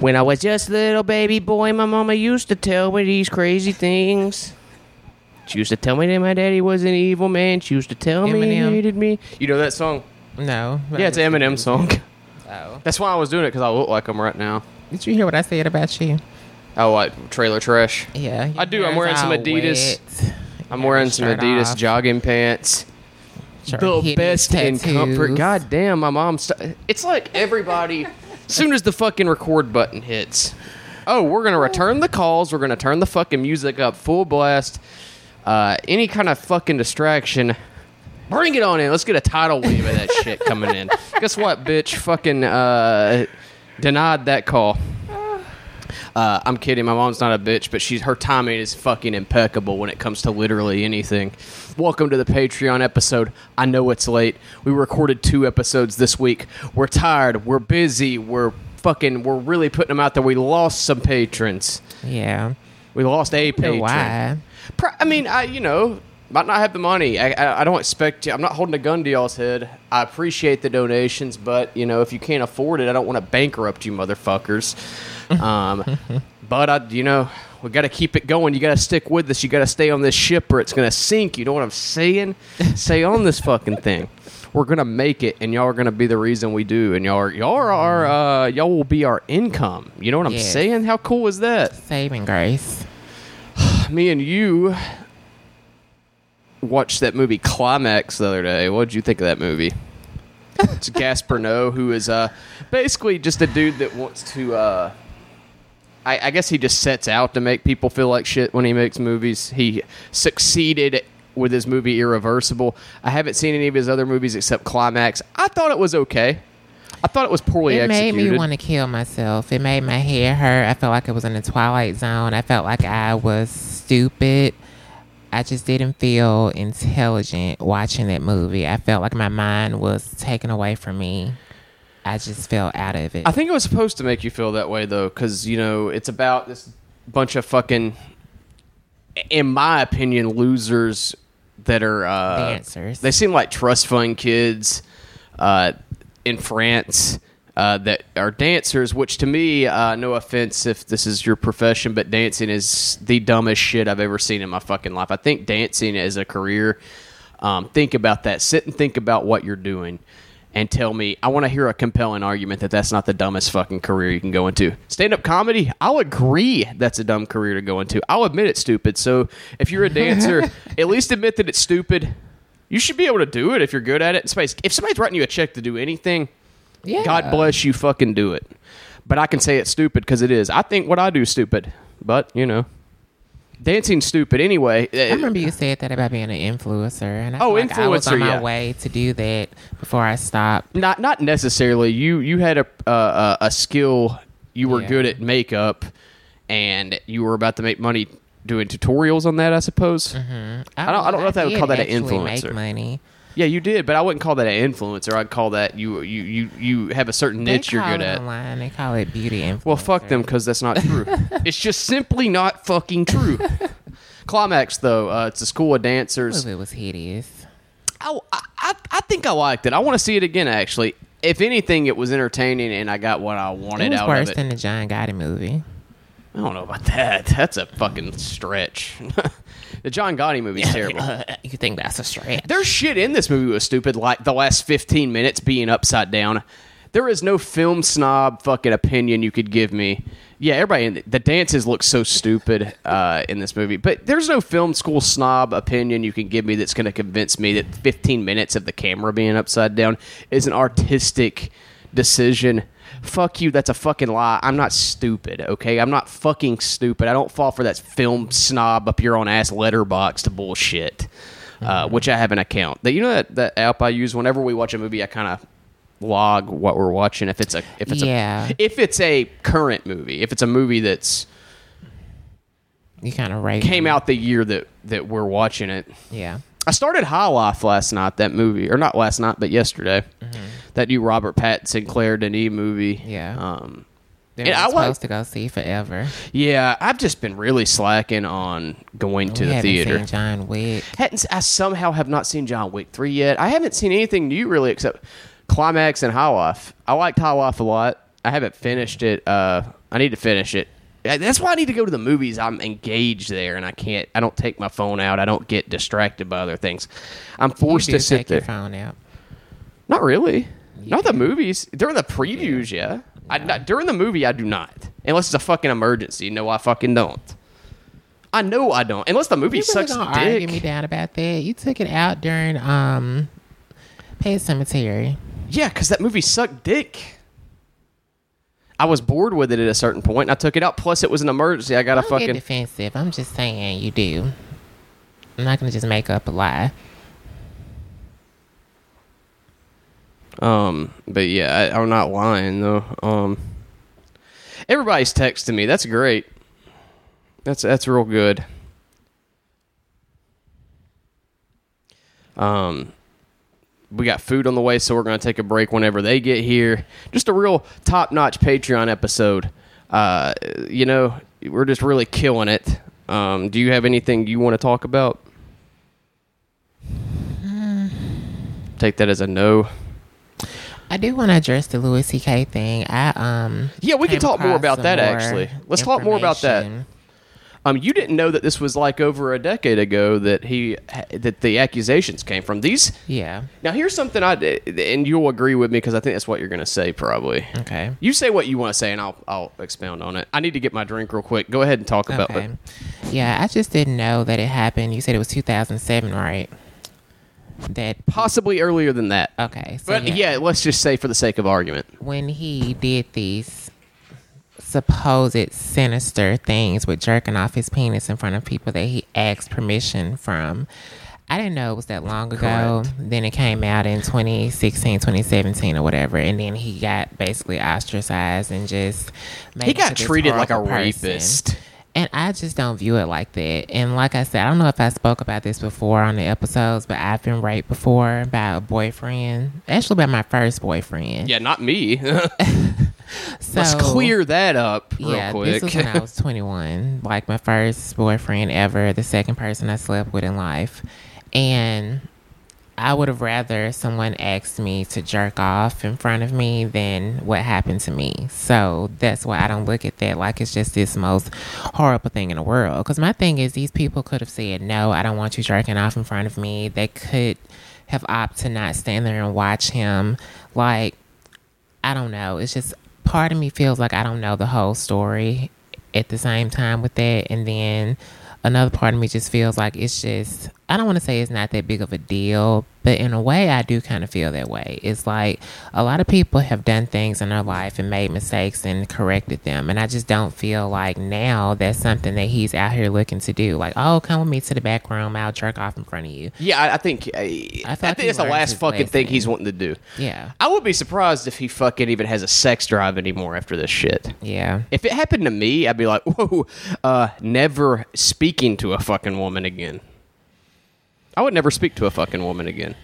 When I was just a little baby boy, my mama used to tell me these crazy things. She used to tell me that my daddy was an evil man. She used to tell me he Eminem. hated me. You know that song? No. Yeah, it's an Eminem song. Oh. That's why I was doing it because I look like him right now. Did you hear what I said about you? Oh, what? Trailer trash? Yeah. I do. I'm wearing some Adidas. wet. I'm You wearing some Adidas off. jogging pants. Your the best in comfort. tattoos. God damn, my mom. St- it's like everybody. soon as the fucking record button hits, oh, we're gonna return the calls. We're gonna turn the fucking music up full blast. Uh, any kind of fucking distraction. Bring it on in. Let's get a tidal wave of that shit coming in. Guess what, bitch? Fucking uh, denied that call. Uh, I'm kidding. My mom's not a bitch, but she's her timing is fucking impeccable when it comes to literally anything. Welcome to the Patreon episode. I know it's late. We recorded two episodes this week. We're tired. We're busy. We're fucking. We're really putting them out there. We lost some patrons. Yeah. We lost a patron. Why? Pro- I mean, I you know might not have the money. I, I, I don't expect you. I'm not holding a gun to y'all's head. I appreciate the donations, but you know if you can't afford it, I don't want to bankrupt you, motherfuckers. Um, but I, you know, we got to keep it going. You got to stick with this. You got to stay on this ship, or it's gonna sink. You know what I'm saying? stay on this fucking thing. We're gonna make it, and y'all are gonna be the reason we do. And y'all are y'all are our uh, y'all will be our income. You know what I'm Yes. saying? How cool is that? Saving grace. me and you watched that movie Climax the other day. What did you think of that movie? it's Gaspar Noé, who is uh, basically just a dude that wants to. Uh, I, I guess he just sets out to make people feel like shit when he makes movies. He succeeded with his movie Irreversible. I haven't seen any of his other movies except Climax. I thought it was okay. I thought it was poorly executed. It made me want to kill myself. It made my hair hurt. I felt like I was in the twilight zone. I felt like I was stupid. I just didn't feel intelligent watching that movie. I felt like my mind was taken away from me. I just felt out of it. I think it was supposed to make you feel that way though, because you know it's about this bunch of fucking, in my opinion, losers that are uh, Dancers. They seem like trust fund kids uh, in France uh, that are dancers. Which to me, uh, no offense if this is your profession, but dancing is the dumbest shit I've ever seen in my fucking life. I think dancing as a career. Um, think about that. Sit and think about what you're doing and tell me I want to hear a compelling argument that that's not the dumbest fucking career you can go into. Stand up comedy, I'll agree that's a dumb career to go into. I'll admit it's stupid. So if you're a dancer, at least admit that it's stupid. You should be able to do it if you're good at it. Space, if somebody's writing you a check to do anything, yeah. God bless you, fucking do it. But I can say it's stupid because it is. I think what I do is stupid, but you know, dancing's stupid anyway. I remember you said that about being an influencer, and I Oh, like I was on my yeah. way to do that before I stopped. not not necessarily. You you had a uh, a skill. You were Yeah. good at makeup, and you were about to make money doing tutorials on that. I suppose. I don't- I don't know if I would call that an influencer. Make money. Yeah, you did, but I wouldn't call that an influencer. I'd call that you you you you have a certain niche you're good at. Online, they call it beauty influencer. Well, fuck them because that's not true. it's just simply not fucking true. Climax though, uh, it's a school of dancers. It was hideous. I, I, I think I liked it. I want to see it again. Actually, if anything, it was entertaining, and I got what I wanted It was out worse of it. Worse than the John Gotti movie. I don't know about that. That's a fucking stretch. The John Gotti movie's terrible. you think that's a stretch? There's shit in this movie was stupid, like the last 15 minutes being upside down. There is no film snob fucking opinion you could give me. Yeah, everybody, in the, the dances look so stupid uh, in this movie, but there's no film school snob opinion you can give me that's going to convince me that 15 minutes of the camera being upside down is an artistic decision. Fuck you, that's a fucking lie. I'm not stupid, okay? I'm not fucking stupid. I don't fall for that film snob up your own ass Letterboxd bullshit uh, which I have an account. That you know that, that app I use whenever we watch a movie, I kind of log what we're watching. If it's a if it's Yeah. a if it's a current movie, if it's a movie that's You kind of right. came out the year that that we're watching it. Yeah. I started High Life last night. That movie, or not last night, but yesterday. That new Robert Pattinson Claire Denis movie. Yeah. Um, They were I supposed like- to go see forever. yeah, I've just been really slacking on going to the theater. Seen John Wick. Hadn't, I somehow have not seen John Wick 3 yet. I haven't seen anything new really except Climax and High Life. I liked High Life a lot. I haven't finished it. Uh, I need to finish it. That's why I need to go to the movies. I'm engaged there, and I can't. I don't take my phone out. I don't get distracted by other things. I'm forced to sit take your there. phone out. Not really. Not the movies. During the previews, yeah. I, not, during the movie, I do not. Unless it's a fucking emergency. No, I fucking don't. I know I don't. Unless the movie You really sucks gonna argue me down about that? You took it out during um, Pet Sematary. Yeah, because that movie sucked dick. I was bored with it at a certain point. And I took it out. Plus, it was an emergency. I got a Don't get fucking. defensive. I'm just saying you do. I'm not gonna just make up a lie. Um, but yeah, I, I'm not lying though. Um, everybody's texting me. That's great. That's that's real good. Um, we got food on the way, so we're gonna take a break whenever they get here. Just a real top notch Patreon episode. Uh, you know, we're just really killing it. Um, do you have anything you want to talk about? Take that as a no. I do want to address the Louis C.K. thing. I um Yeah, we can talk more about that, more actually. Let's talk more about that. Um, you didn't know that this was like over a decade ago that he that the accusations came from. These Yeah. now here's something I and you'll agree with me because I think that's what you're going to say probably. Okay. You say what you want to say and I'll I'll expound on it. I need to get my drink real quick. Go ahead and talk about Okay. it. Yeah, I just didn't know that it happened. You said it was 2007, right? That Possibly earlier than that. okay. So but yeah. let's just say for the sake of argument. when he did these supposed sinister things with jerking off his penis in front of people that he asked permission from. I didn't know it was that long ago. Then it came out in 2016, 2017 or whatever. And then he got basically ostracized and just made He got treated like a person. rapist. And I just don't view it like that. And like I said, I don't know if I spoke about this before on the episodes, but I've been raped before by a boyfriend. Actually, by my first boyfriend. Yeah, not me. So, Let's clear that up real yeah, quick. this was when I was 21. Like my first boyfriend ever, the second person I slept with in life. And I would have rather someone asked me to jerk off in front of me than what happened to me. So that's why I don't look at that like it's just this most horrible thing in the world. Because my thing is, these people could have said, no, I don't want you jerking off in front of me. They could have opted to not stand there and watch him. Like, I don't know. It's just part of me feels like I don't know the whole story at the same time with that. And then another part of me just feels like it's just, I don't want to say it's not that big of a deal, but in a way, I do kind of feel that way. It's like a lot of people have done things in their life and made mistakes and corrected them. And I just don't feel like now that's something that he's out here looking to do. Like, oh, come with me to the back room. I'll jerk off in front of you. yeah, I, I think I, I, like think it's the last fucking thing he's wanting to do. Yeah. I would be surprised if he fucking even has a sex drive anymore after this shit. Yeah. If it happened to me, I'd be like, whoa, uh, never speaking to a fucking woman again. I would never speak to a fucking woman again.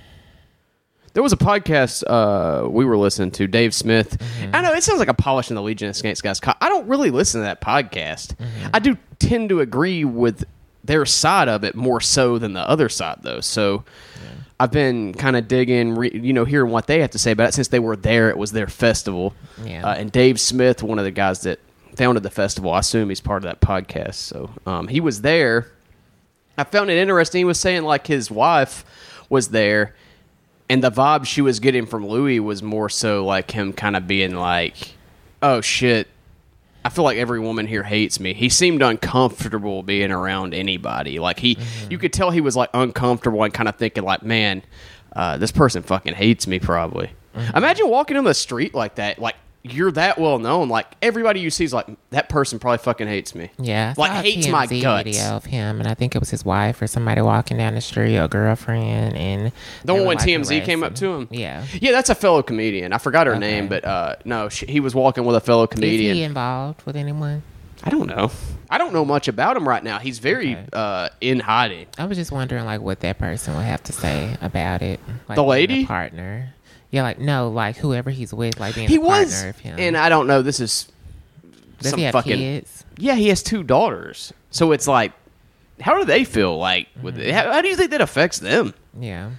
There was a podcast uh, we were listening to, Dave Smith. I know it sounds like a polish in the Legion of Skanks guys. I don't really listen to that podcast. I do tend to agree with their side of it more so than the other side, though. So I've been kind of digging, re- you know, hearing what they have to say about it since they were there. It was their festival. Yeah. Uh, and Dave Smith, one of the guys that founded the festival, I assume he's part of that podcast. So um, he was there. I found it interesting. He was saying like his wife was there, and the vibe she was getting from Louis was more so like him kind of being like, "Oh shit." I feel like every woman here hates me. He seemed uncomfortable being around anybody. Like he, you could tell he was like uncomfortable and kind of thinking like, man, uh, this person fucking hates me. Probably. Imagine walking on the street like that. Like you're that well known. Like everybody you see is like that person probably fucking hates me. Yeah, I like a hates my guts. Video of him, and I think it was his wife or somebody walking down the street, or girlfriend, and The one when like, TMZ came up to him. Yeah, Yeah, that's a fellow comedian. I forgot her Okay. name, but uh, no, she, he was walking with a fellow is comedian. he involved with anyone? I don't know. I don't know much about him right now. He's very Okay. uh, in hiding. I was just wondering, like, what that person would have to say about it. Like, The a lady? partner. Yeah, like no, like whoever he's with, like being He a partner was, of him. and I don't know. This is Does some he have fucking kids? yeah. He has two daughters, so it's like, how do they feel? Like, with Mm-hmm. how, how do you think that affects them? Yeah,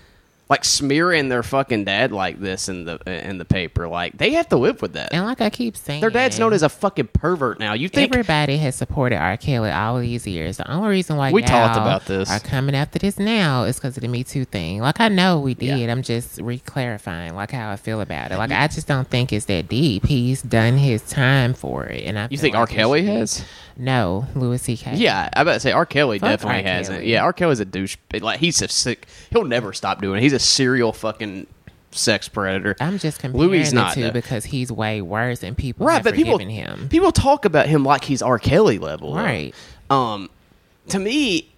like smearing their fucking dad like this in the in the paper. Like they have to live with that. And like I keep saying, Their dad's known as a fucking pervert now. You think Everybody has supported R. Kelly all these years. The only reason why We talked about this. are coming after this now is because of the Me Too thing. Like I know we did. Yeah. I'm just re-clarifying like how I feel about it. Like I just don't think it's that deep. He's done his time for it, and I. you think like R. Kelly has? No, Louis C.K. Yeah, I about to say R. Kelly Fuck definitely R. hasn't. Kelly. Yeah, R. Kelly's a douche. Like he's a sick. He'll never stop doing it. He's a serial fucking sex predator. I'm just comparing Louis the not, two though. because he's way worse, and people right, have but people him. people talk about him like he's R. Kelly level. Right. Um, to me,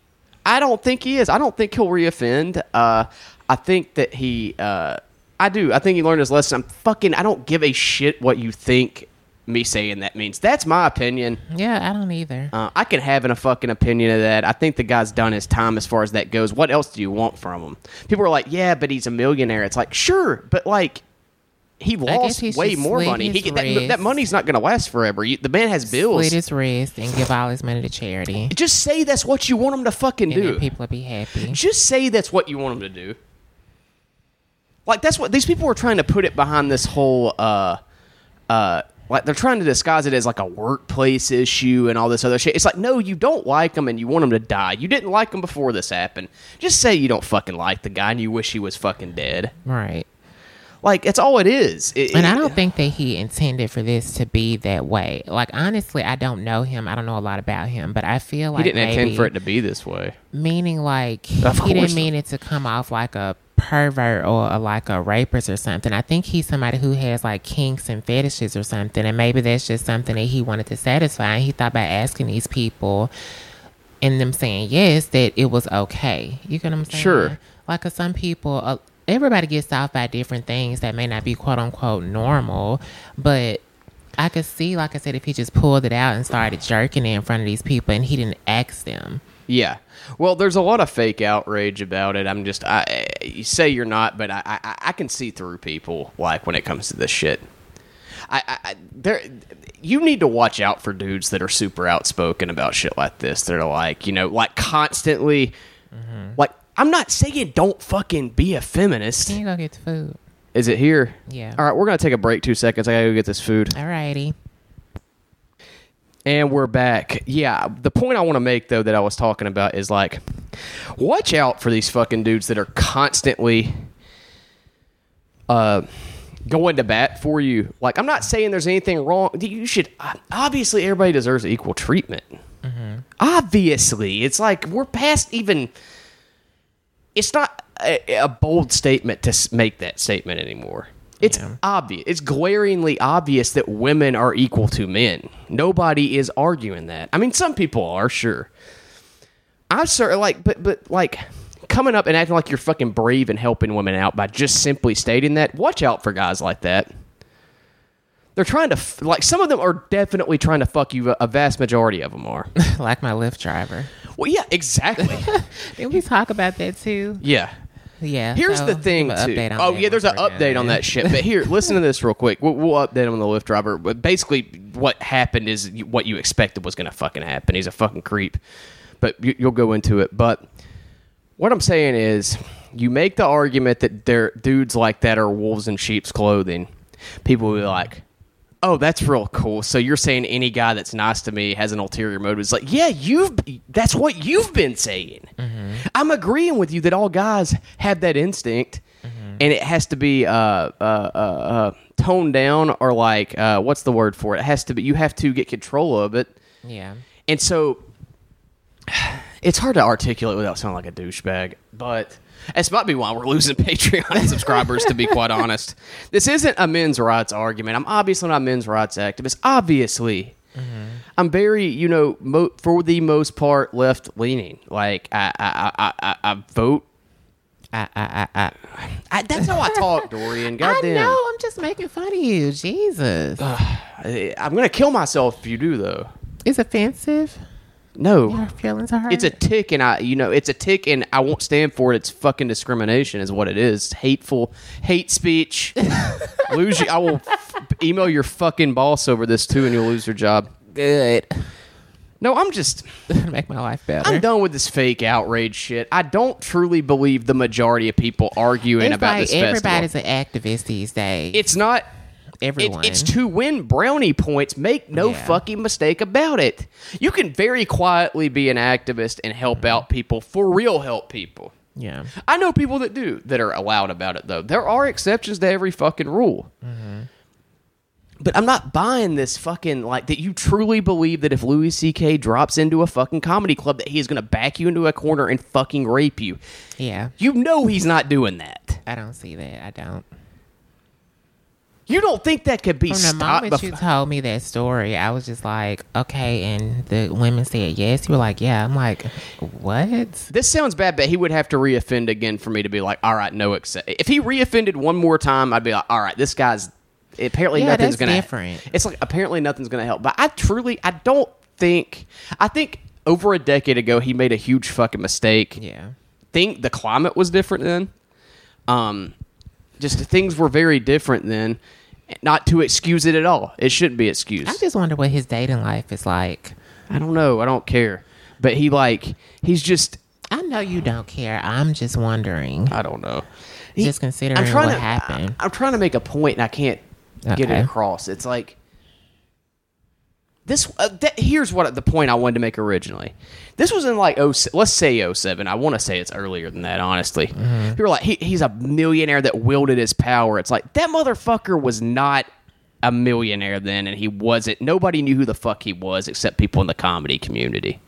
I don't think he is. I don't think he'll reoffend. Uh, I think that he. Uh, I do. I think he learned his lesson. I'm fucking. I don't give a shit what you think. Me saying that means that's my opinion. Yeah, I don't either. Uh, I can have a fucking opinion of that. I think the guy's done his time as far as that goes. What else do you want from him? People are like, yeah, but he's a millionaire. It's like, sure, but like, he lost way more money. He get, that, that money's not going to last forever. You, the man has bills. Slit his wrist and give all his money to charity, Just say that's what you want him to fucking and do. people will be happy. Just say that's what you want him to do. Like that's what these people are trying to put it behind this whole uh uh like they're trying to disguise it as like a workplace issue and all this other shit. It's like no, you don't like him and you want him to die. You didn't like him before this happened. Just say you don't fucking like the guy and you wish he was fucking dead. Right. Like that's all it is. It- And I don't think that he intended for this to be that way. Like honestly, I don't know him. I don't know a lot about him, but I feel like he didn't intend for it to be this way. meaning like Of he course didn't mean it to come off like a pervert or a, like a rapist or something. I think he's somebody who has like kinks and fetishes or something, and maybe that's just something that he wanted to satisfy. And he thought by asking these people and them saying yes that it was okay. You get what I'm saying? Sure. Like 'cause some people, uh, everybody gets off by different things that may not be quote unquote normal, but. I could see, like I said, if he just pulled it out and started jerking it in front of these people and he didn't ask them. Yeah. Well, there's a lot of fake outrage about it. I'm just, I, you say you're not, but I, I, I can see through people like when it comes to this shit. I, I, there, you need to watch out for dudes that are super outspoken about shit like this. That are like, you know, like constantly, mm-hmm. like I'm not saying don't fucking be a feminist. Can you go get the food? Is it here? Yeah. All right, we're gonna take a break. Two seconds. I gotta go get this food. Alrighty. And we're back. Yeah, the point I want to make though that I was talking about is like, watch out for these fucking dudes that are constantly, uh, going to bat for you. Like, I'm not saying there's anything wrong. You should obviously everybody deserves equal treatment. Obviously, it's like we're past even. It's not a, a bold statement to make that statement anymore. It's Yeah. obvious. It's glaringly obvious that women are equal to men. Nobody is arguing that. I mean, some people are sure. I'm sure, like, but but like coming up and acting like you're fucking brave and helping women out by just simply stating that. Watch out for guys like that. They're trying to f- like some of them are definitely trying to fuck you. A vast majority of them are. like my Lyft driver. well, yeah, exactly. Did we talk about that too? yeah. Yeah. Here's so the thing, too. Oh, yeah, there's an update on that shit. But here, listen to this real quick. We'll, we'll update him on the Lyft driver. But basically, what happened is what you expected was going to fucking happen. He's a fucking creep. But you, you'll go into it. But what I'm saying is, you make the argument that there dudes like that are wolves in sheep's clothing. People will be like, "Oh, that's real cool." So you're saying any guy that's nice to me has an ulterior motive? It's like, yeah, you've that's what you've been saying. I'm agreeing with you that all guys have that instinct, and it has to be uh, uh, uh, uh, toned down or like uh, what's the word for it? It has to be. You have to get control of it. Yeah. And so it's hard to articulate without sounding like a douchebag, but this might be why we're losing Patreon subscribers, to be quite honest. This isn't a men's rights argument. I'm obviously not a men's rights activist. Obviously. Mm-hmm. I'm very, you know, mo- for the most part, left leaning. Like, I, I, I, I, I vote. I, I, I, I. I, that's how I talk, Dorian. I Goddamn. know. I'm just making fun of you. Jesus. I- I'm going to kill myself if you do, though. it's offensive. No. Your feelings are hurt. It's a tick, and I, you know, it's a tick, and I won't stand for it. It's fucking discrimination, is what it is. It's hateful, hate speech. lose you. I will f- email your fucking boss over this too, and you'll lose your job. good. No, I'm just make my life better. I'm done with this fake outrage shit. I don't truly believe the majority of people arguing It's about like this festival. everybody's an activist these days. It's not. It, everyone. it's to win brownie points. Make no Yeah. fucking mistake about it. You can very quietly be an activist and help mm-hmm. out people for real. Help people. yeah. I know people that do that are allowed about it though. There are exceptions to every fucking rule. Mm-hmm. But I'm not buying this fucking like that. You truly believe that if Louis C.K. drops into a fucking comedy club, that he is going to back you into a corner and fucking rape you. Yeah. You know he's not doing that. I don't see that. I don't. You don't think that could be From the stopped? moment you told me that story, I was just like, okay. And the women said yes. You were like, yeah. I'm like, what? this sounds bad, but he would have to reoffend again for me to be like, all right, no accept. If he reoffended one more time, I'd be like, all right, this guy's apparently Yeah, nothing's gonna. different. It's like apparently nothing's gonna help. But I truly, I don't think. I think over a decade ago, he made a huge fucking mistake. Yeah. Think the climate was different then. Um, just things were very different then. Not to excuse it at all. It shouldn't be excused. I just wonder what his dating life is like. I don't know. I don't care. But he like he's just I know you don't care. I'm just wondering. I don't know. Just considering trying what to, happened. I, am trying to make a point and I can't get it across. It's like this. Uh, that, here's what the point I wanted to make originally. This was in like oh, let's say 07. I want to say it's earlier than that. Honestly, Mm-hmm. people are like he, he's a millionaire that wielded his power. It's like that motherfucker was not a millionaire then, and he wasn't. Nobody knew who the fuck he was except people in the comedy community.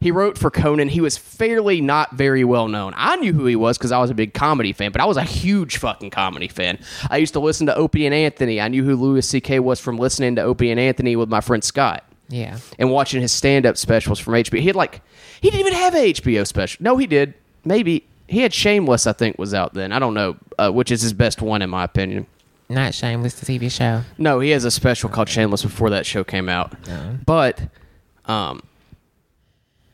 He wrote for Conan. He was fairly not very well known. I knew who he was because I was a big comedy fan, but I was a huge fucking comedy fan. I used to listen to Opie and Anthony. I knew who Louis C.K. was from listening to Opie and Anthony with my friend Scott Yeah. and watching his stand-up specials from HBO. He had like he didn't even have a HBO special. No, he did. Maybe he had Shameless. I think was out then. I don't know, uh, which is his best one in my opinion. Not Shameless, the TV show. No, he has a special called Shameless before that show came out. But um,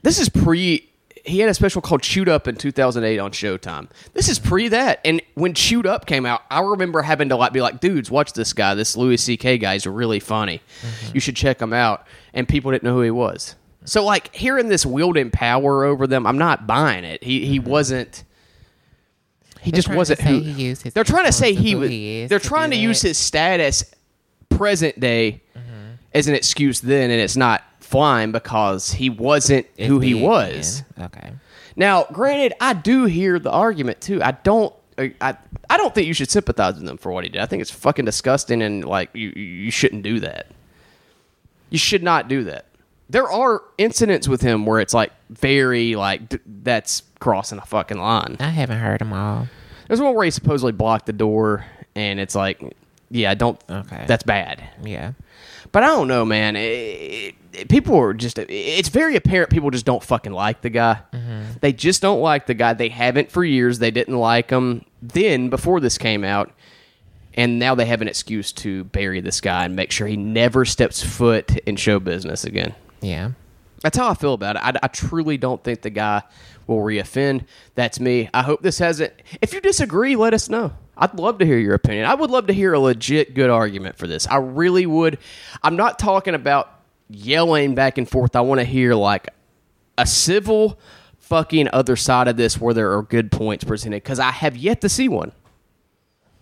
this is pre. He had a special called Chewed Up in 2008 on Showtime. This is pre that, and when Chewed Up came out, I remember having to like be like, "Dudes, watch this guy. This Louis C.K. guy is really funny. You should check him out." And people didn't know who he was. So like hearing this wielding power over them, I'm not buying it. He he wasn't. He They're just wasn't who he they're trying to say he was. they're trying to use his status present day Mm-hmm. as an excuse then, and it's not flying because he wasn't It's who he was. Okay. Now, granted, I do hear the argument too. I don't. I, I don't think you should sympathize with him for what he did. I think it's fucking disgusting and like you you shouldn't do that. You should not do that. There are incidents with him where it's like very like d- that's crossing a fucking line. I haven't heard them all. There's one where he supposedly blocked the door, and it's like, yeah, don't. Okay. That's bad. Yeah. But I don't know, man. It, it, people are just. It's very apparent people just don't fucking like the guy. Mm-hmm. They just don't like the guy. They haven't for years. They didn't like him then before this came out, and now they have an excuse to bury this guy and make sure he never steps foot in show business again. Yeah. That's how I feel about it. I, I truly don't think the guy will reoffend. That's me. I hope this hasn't. If you disagree, let us know. I'd love to hear your opinion. I would love to hear a legit good argument for this. I really would. I'm not talking about yelling back and forth. I want to hear like a civil fucking other side of this where there are good points presented because I have yet to see one.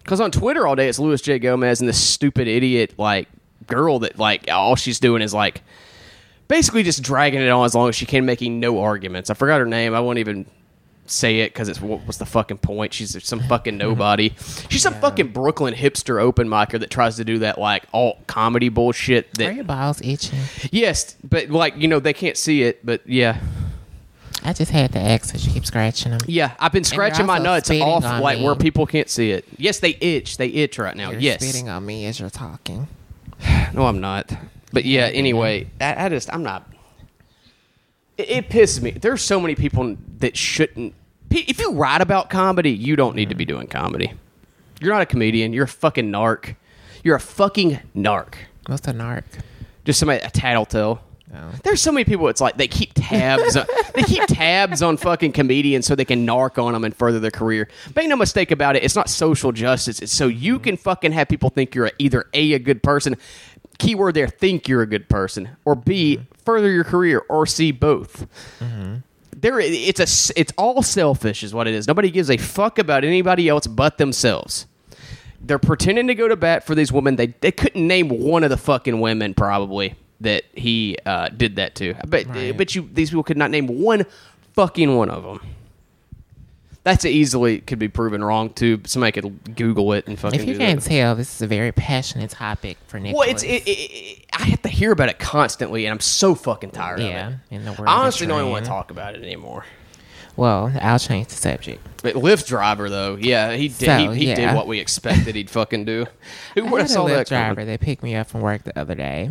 Because on Twitter all day it's Luis J. Gomez and this stupid idiot like girl that like all she's doing is like basically just dragging it on as long as she can, making no arguments. I forgot her name. I won't even say it because it's what, what's the fucking point? She's some fucking nobody. She's some fucking Brooklyn hipster open micer that tries to do that like alt comedy bullshit. Are your balls itching? yes, but like you know they can't see it. But yeah, I just had to ask her. you keep scratching them. yeah. I've been scratching my nuts off like me. where people can't see it. Yes, they itch. They itch right now. You're yes. spitting on me as you're talking. No, I'm not. But yeah, anyway, I, I just I'm not. It, it pisses me. There's so many people that shouldn't. If you write about comedy, you don't need to be doing comedy. You're not a comedian. You're a fucking narc. You're a fucking narc. What's a narc? Just somebody a tattletale. Oh. There's so many people. It's like they keep tabs. on, they keep tabs on fucking comedians so they can narc on them and further their career. Make no mistake about it. It's not social justice. It's so you can fucking have people think you're either a a good person. keyword there, think you're a good person, or B, mm-hmm. further your career, or C, both. Mm-hmm. There, it's a, it's all selfish, is what it is. Nobody gives a fuck about anybody else but themselves. They're pretending to go to bat for these women. They they couldn't name one of the fucking women probably that he uh, did that to. But Right. but you these people could not name one fucking one of them. That's easily could be proven wrong too. Somebody could Google it and fucking. If you can't that. tell, this is a very passionate topic for Nicholas. Well, it's it, it, I have to hear about it constantly, and I'm so fucking tired yeah, of it. in the world. I honestly don't even want to talk about it anymore. Well, I'll change the subject. But Lyft driver though, yeah, he did. So, he he yeah. did what we expected he'd fucking do. Who would have saw Lyft that driver coming? that picked me up from work the other day,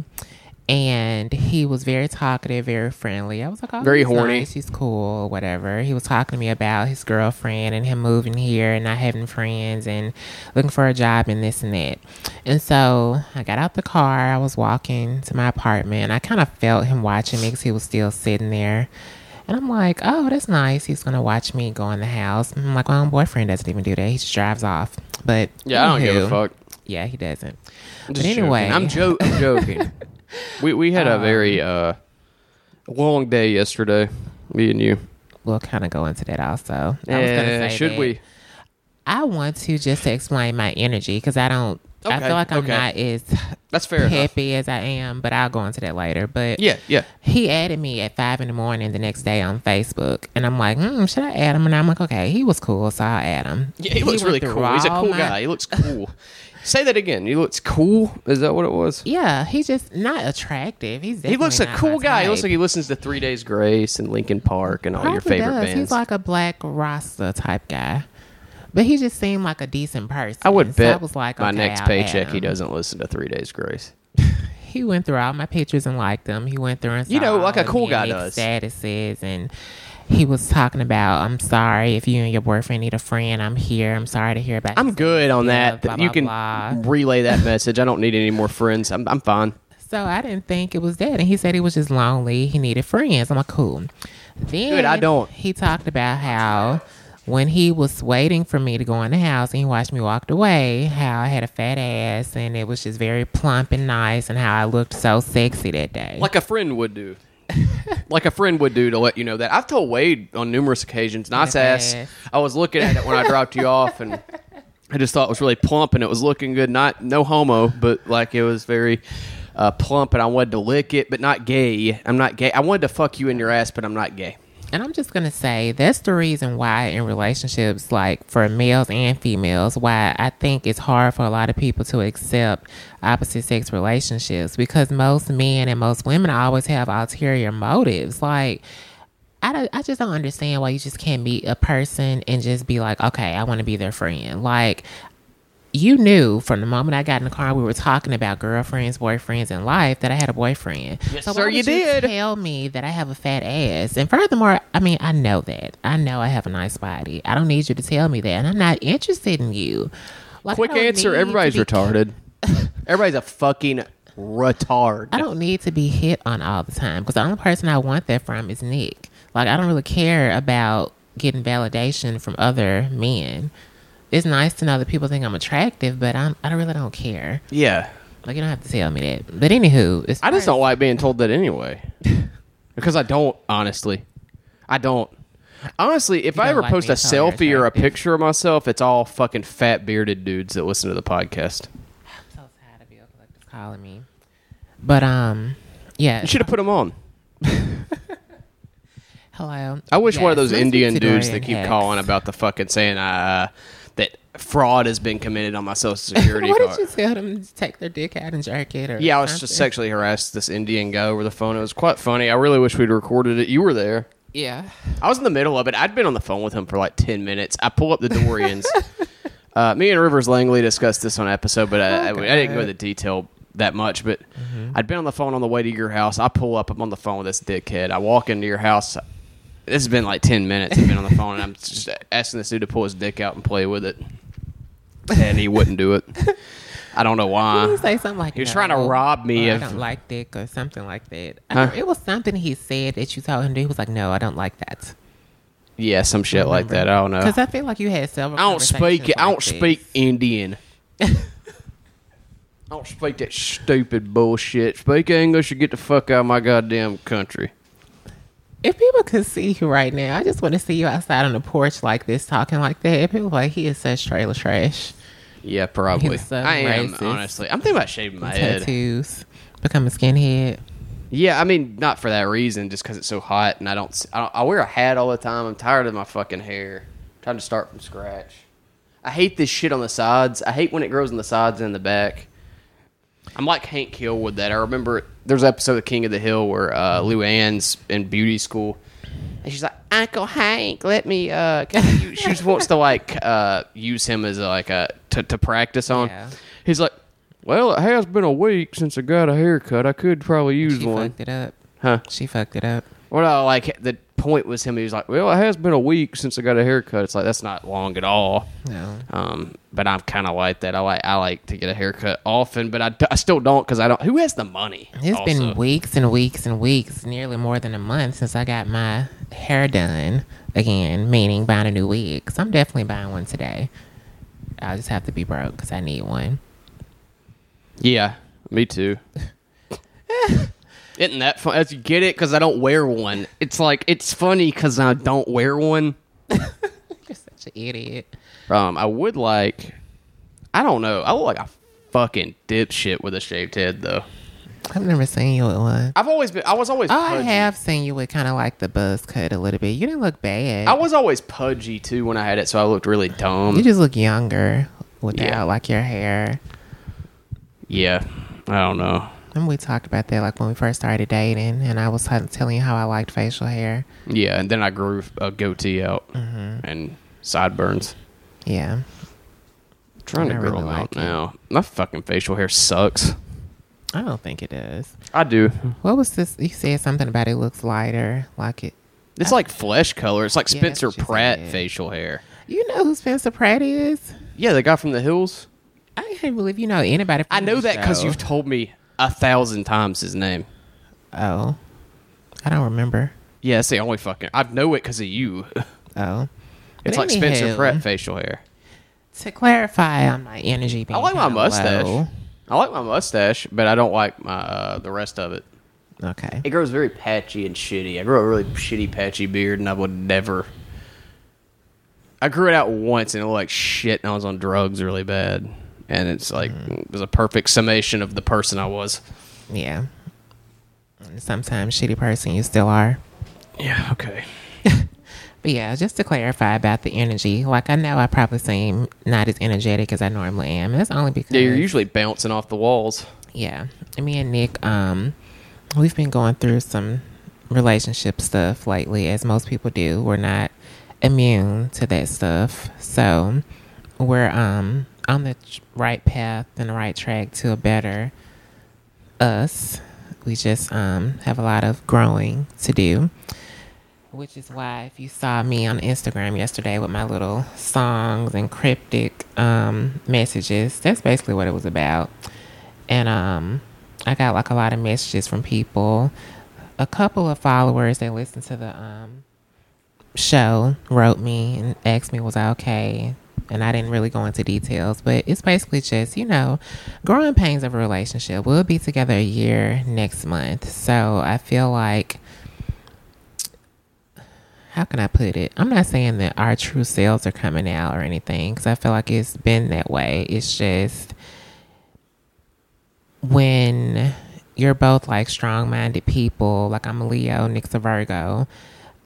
and he was very talkative, very friendly. I was like, oh, Very horny. nice, he's cool, whatever. He was talking to me about his girlfriend and him moving here and not having friends and looking for a job and this and that. And so I got out the car. I was walking to my apartment. I kind of felt him watching me because he was still sitting there. And I'm like, oh, that's nice. He's gonna watch me go in the house. I'm like, my own boyfriend doesn't even do that. He just drives off. But Yeah, I don't give a fuck. Yeah, he doesn't. I'm But anyway, joking. I'm, jo- I'm joking. we we had a very uh, long day yesterday. Me and you. we'll kind of go into that also. I was gonna say should that we? I want to just to explain my energy because I don't. I Okay, feel like I'm okay. not as That's fair enough. happy as I am, but I'll go into that later. But Yeah, yeah. he added me at five in the morning the next day on Facebook, and I'm like, hmm, should I add him? And I'm like, okay, he was cool, so I'll add him. Yeah, he looks went really through cool. He's a all cool my- guy. He looks cool. Say that again. He looks cool. Is that what it was? Yeah, he's just not attractive. He's He looks a cool guy. He looks like he listens to Three Days Grace and Linkin Park and all your favorite does. bands. He's like a black Rasta type guy. But he just seemed like a decent person. I would So bet I was like, my okay, next I'll paycheck he doesn't listen to Three Days Grace. He went through all my pictures and liked them. He went through and You know, like a cool guy does. Statuses and he was talking about, I'm sorry if you and your boyfriend need a friend. I'm here. I'm sorry to hear about. I'm good on that. blah, you blah, can blah. relay that message. I don't need any more friends. I'm, I'm fine. So I didn't think it was that, and he said he was just lonely. He needed friends. I'm like, cool. Then Good, I don't. He talked about how when he was waiting for me to go in the house and he watched me walk away, how I had a fat ass and it was just very plump and nice, and how I looked so sexy that day. Like a friend would do. like a friend would do to let you know that. I've told Wade on numerous occasions, nice ass. I was looking at it when I dropped you off, and I just thought it was really plump and it was looking good. Not no homo, but like it was very uh, plump, and I wanted to lick it, but not gay. I'm not gay. I wanted to fuck you in your ass, but I'm not gay. And I'm just gonna say that's the reason why in relationships, like for males and females, why I think it's hard for a lot of people to accept opposite sex relationships because most men and most women always have ulterior motives. Like I, I just don't understand why you just can't meet a person and just be like, okay, I want to be their friend. Like you knew from the moment I got in the car, we were talking about girlfriends, boyfriends, and life that I had a boyfriend. Yes, so sir, you did. Tell me that I have a fat ass, and furthermore, I mean, I know that. I know I have a nice body. I don't need you to tell me that, and I'm not interested in you. Like, Quick answer: Everybody's be- retarded. Everybody's a fucking retard. I don't need to be hit on all the time because the only person I want that from is Nick. Like, I don't really care about getting validation from other men. It's nice to know that people think I'm attractive, but I'm, I really don't care. Yeah, Like, you don't have to tell me that. But anywho, as I just don't like being told that anyway. because I don't, honestly. I don't. Honestly, if I ever like post a being told you're selfie or a picture of myself, it's all fucking fat bearded dudes that listen to the podcast. I'm so tired of Bill Collectors calling me. But um, yeah. You should have put them on. Hello. I wish one of those Indian dudes that keep Hicks. calling about the fucking saying uh, that fraud has been committed on my social security what card. did you tell them to take their dick out and jerk it? Or Yeah, I was just sexually harassed this Indian guy over the phone. It was quite funny. I really wish we'd recorded it. You were there. Yeah. I was in the middle of it. I'd been on the phone with him for like 10 minutes. I pull up the Dorians. uh, me and Rivers Langley discussed this on episode, but I, I, I didn't go into detail that much. But I'd been on the phone on the way to your house. I pull up. I'm on the phone with this dickhead. I walk into your house. This has been like 10 minutes. I've been on the phone, and I'm just asking this dude to pull his dick out and play with it. And he wouldn't do it. I don't know why. he say something like He was no, trying to rob me or of- I don't like dick or something like that. Huh? It was something he said that you told him to. He was like, "No, I don't like that." Yeah, some shit like that. I don't know. Because I feel like you had several. I don't speak. conversations I don't this. speak Indian. I don't speak that stupid bullshit. Speak English or get the fuck out of my goddamn country. If people could see you right now, I just want to see you outside on the porch like this, talking like that. People like he is such trailer trash. Yeah, probably. So I am honestly. I'm thinking about shaving my head. Tattoos, become a skinhead. Yeah, I mean, not for that reason, just because it's so hot, and I don't, I don't. I wear a hat all the time. I'm tired of my fucking hair. trying to start from scratch. I hate this shit on the sides. I hate when it grows on the sides and in the back. I'm like Hank Hill with that. I remember there's an episode of King of the Hill where uh, Luanne's in beauty school, and she's like, "Uncle Hank, let me." Uh, can I use-" she just wants to like uh, use him as a, like a to, to practice on. Yeah. He's like, "Well, it has been a week since I got a haircut. I could probably use one. She one." fucked it up. Huh? She fucked it up. Well, no, like the point was him. He was like, "Well, it has been a week since I got a haircut." It's like that's not long at all. No. Um, but I'm kind of like that. I like I like to get a haircut often, but I, I still don't because I don't. Who has the money? It's also? been weeks and weeks and weeks, nearly more than a month since I got my hair done again, meaning buying a new wig. So I'm definitely buying one today. I'll just have to be broke because I need one. Yeah, me too. Isn't that fun? As you get it because I don't wear one. It's like it's funny because I don't wear one. You're such an idiot. Um, I would like. I don't know. I look like a fucking dipshit with a shaved head though. I've never seen you with one. I've always been. I was always. Oh, I have seen you with kind of like the buzz cut a little bit. You didn't look bad. I was always pudgy too when I had it, so I looked really dumb. you just look younger without Yeah. like your hair. yeah, I don't know. And we talked about that like when we first started dating, and I was t- telling you how I liked facial hair. Yeah, and then I grew a goatee out Mm-hmm. and sideburns. Yeah. I'm trying to grow really them like out it. now. My fucking facial hair sucks. I don't think it does. I do. What was this? You said something about it looks lighter, like it. It's like flesh color. It's like Spencer Pratt said. facial hair. You know who Spencer Pratt is? Yeah, the guy from the hills. I can't believe you know anybody. From I know that because you've told me a thousand times his name. Oh, I don't remember. Yeah, that's the only fucking. I know it because of you. Oh, It's But like Spencer anywho, Pratt facial hair. To clarify on my energy being I like my mustache. low. I like my mustache, but I don't like my uh, the rest of it. Okay. It grows very patchy and shitty. I grew a really shitty patchy beard, and I would never. I grew it out once, and it looked like shit, and I was on drugs really bad. And it's like it was a perfect summation of the person I was. Yeah. Sometimes shitty person you still are. Yeah. Okay. But yeah, just to clarify about the energy, like I know I probably seem not as energetic as I normally am. That's only because Yeah, you're usually bouncing off the walls. yeah. And me and Nick, um, we've been going through some relationship stuff lately, as most people do. We're not immune to that stuff, so we're um on the right path and the right track to a better us. We just um have a lot of growing to do. Which is why, if you saw me on Instagram yesterday with my little songs and cryptic um, messages, that's basically what it was about. And um, I got like a lot of messages from people. A couple of followers that listened to the um, show wrote me and asked me, was I okay? And I didn't really go into details, but it's basically just, you know, growing pains of a relationship. We'll be together a year next month. So I feel like how can I put it? I'm not saying that our true selves are coming out or anything because I feel like it's been that way. It's just when you're both like strong minded people, like I'm a Leo, Nick's a Virgo,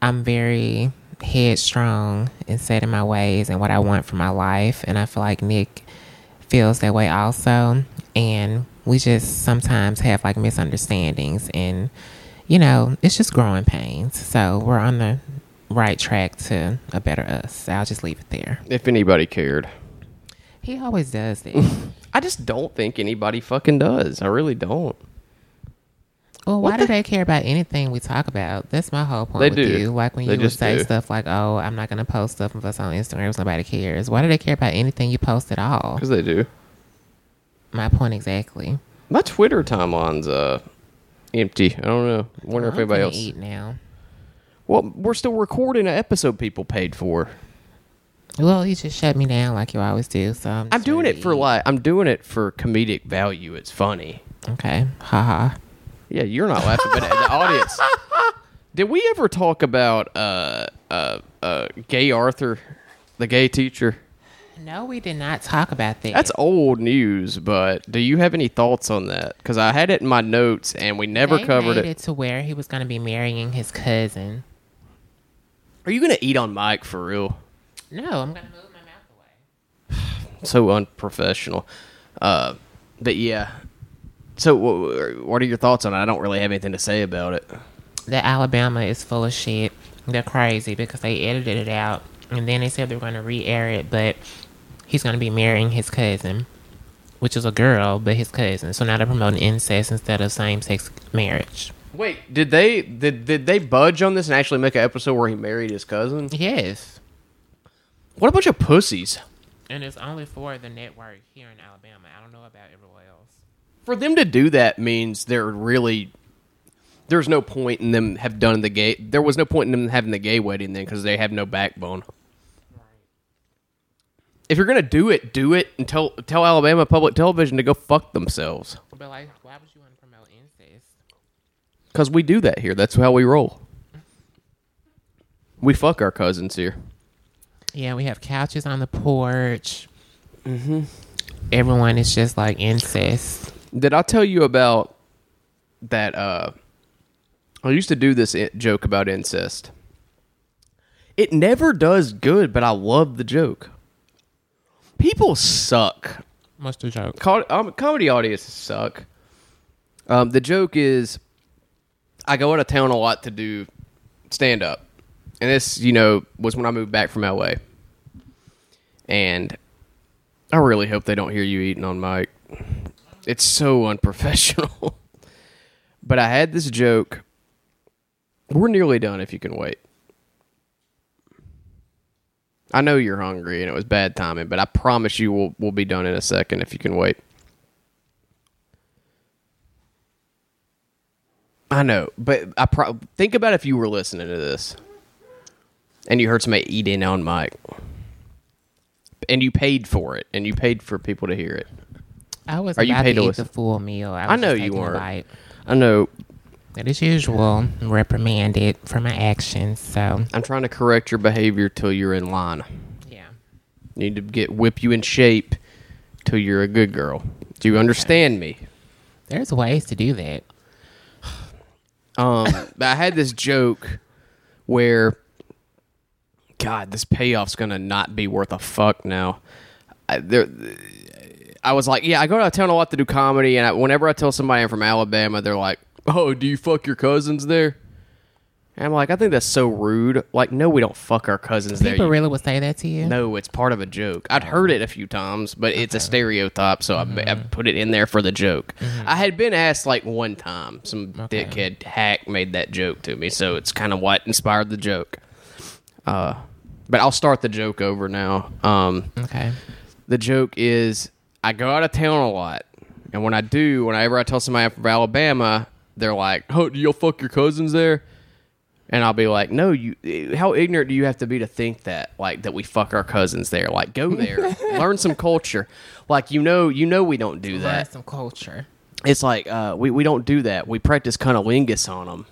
I'm very headstrong and set in my ways and what I want for my life. And I feel like Nick feels that way also. And we just sometimes have like misunderstandings and you know, it's just growing pains. So we're on the right track to a better us. I'll just leave it there. If anybody cared, He always does that. I just don't think anybody fucking does. I really don't. Well, why do they care about anything we talk about? That's my whole point They with do. you. Like when They you would say do. stuff like, "Oh, I'm not going to post stuff of us on Instagram because nobody cares." Why do they care about anything you post at all? Because they do. My point exactly. My Twitter timeline's uh empty. I don't know. I wonder if I'm anybody else. eat now. Well, we're still recording an episode people paid for. Well, you just shut me down like you always do. So I'm, I'm doing it to for eat. like I'm doing it for comedic value. It's funny. Okay, haha. Yeah, you're not laughing, but the audience. Did we ever talk about uh uh uh gay Arthur, the gay teacher? No, we did not talk about that. That's old news, but do you have any thoughts on that? Because I had it in my notes and we never They covered made it. it to where he was going to be marrying his cousin. Are you gonna eat on Mike for real? No, I'm going to move my mouth away. So unprofessional. Uh, but yeah. So what are your thoughts on it? I don't really have anything to say about it. That Alabama is full of shit. They're crazy because they edited it out, and then they said they're going to re-air it, but he's going to be marrying his cousin, which is a girl, but his cousin. So now they're promoting incest instead of same-sex marriage. Wait, did they did did they budge on this and actually make an episode where he married his cousin? Yes, What a bunch of pussies. and it's only for the network here in Alabama. I don't know about else. For them to do that means they're really there's no point in them have done the gay. There was no point in them having the gay wedding then because they have no backbone. If you're gonna do it, do it and tell tell Alabama Public Television to go fuck themselves. But like, why would you want to promote incest? Because we do that here. That's how we roll. We fuck our cousins here. Yeah, we have couches on the porch. Mm-hmm. Everyone is just like incest. Did I tell you about that? Uh, I used to do this joke about incest. It never does good, but I love the joke. People suck. What's the joke? Um, comedy audiences suck. Um, the joke is, I go out of town a lot to do stand up, and this, you know, was when I moved back from LA. And I really hope they don't hear you eating on mic. It's so unprofessional. but I had this joke. We're nearly done if you can wait. I know you're hungry and it was bad timing, but I promise you we'll we'll be done in a second if you can wait. I know, but I pro- think about if you were listening to this and you heard somebody eating on mic, and you paid for it, and you paid for people to hear it. I was Are you about paid to to eat listen? the full meal. I, I was know just you taking a weren't. bite. I know. And as usual, reprimanded for my actions. So I'm trying to correct your behavior till you're in line. yeah, Need to get whip you in shape till you're a good girl. Do you understand me? there's ways to do that. Um, but I had this joke where, God, this payoff's gonna not be worth a fuck now. I, there, I was like, yeah, I go to town a lot to do comedy, and I, whenever I tell somebody I'm from Alabama, they're like, "Oh, do you fuck your cousins there?" And I'm like, I think that's so rude. Like, no, we don't fuck our cousins there. People You- really would say that to you. no, it's part of a joke. I'd heard it a few times, but it's a stereotype, so I, I put it in there for the joke. I had been asked like one time, some dickhead hack made that joke to me, so it's kind of what inspired the joke. Uh, but I'll start the joke over now. Um, Okay. the joke is I go out of town a lot, and when I do, whenever I tell somebody I'm from Alabama, they're like, "Oh, do you fuck your cousins there?" And I'll be like, "No, you. How ignorant do you have to be to think that, like, that we fuck our cousins there? Like, go there, learn some culture. Like, you know, you know, we don't do Learn that. some culture. It's like, uh, we we don't do that. We practice cunnilingus on them.